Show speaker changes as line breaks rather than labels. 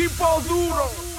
tipo duro.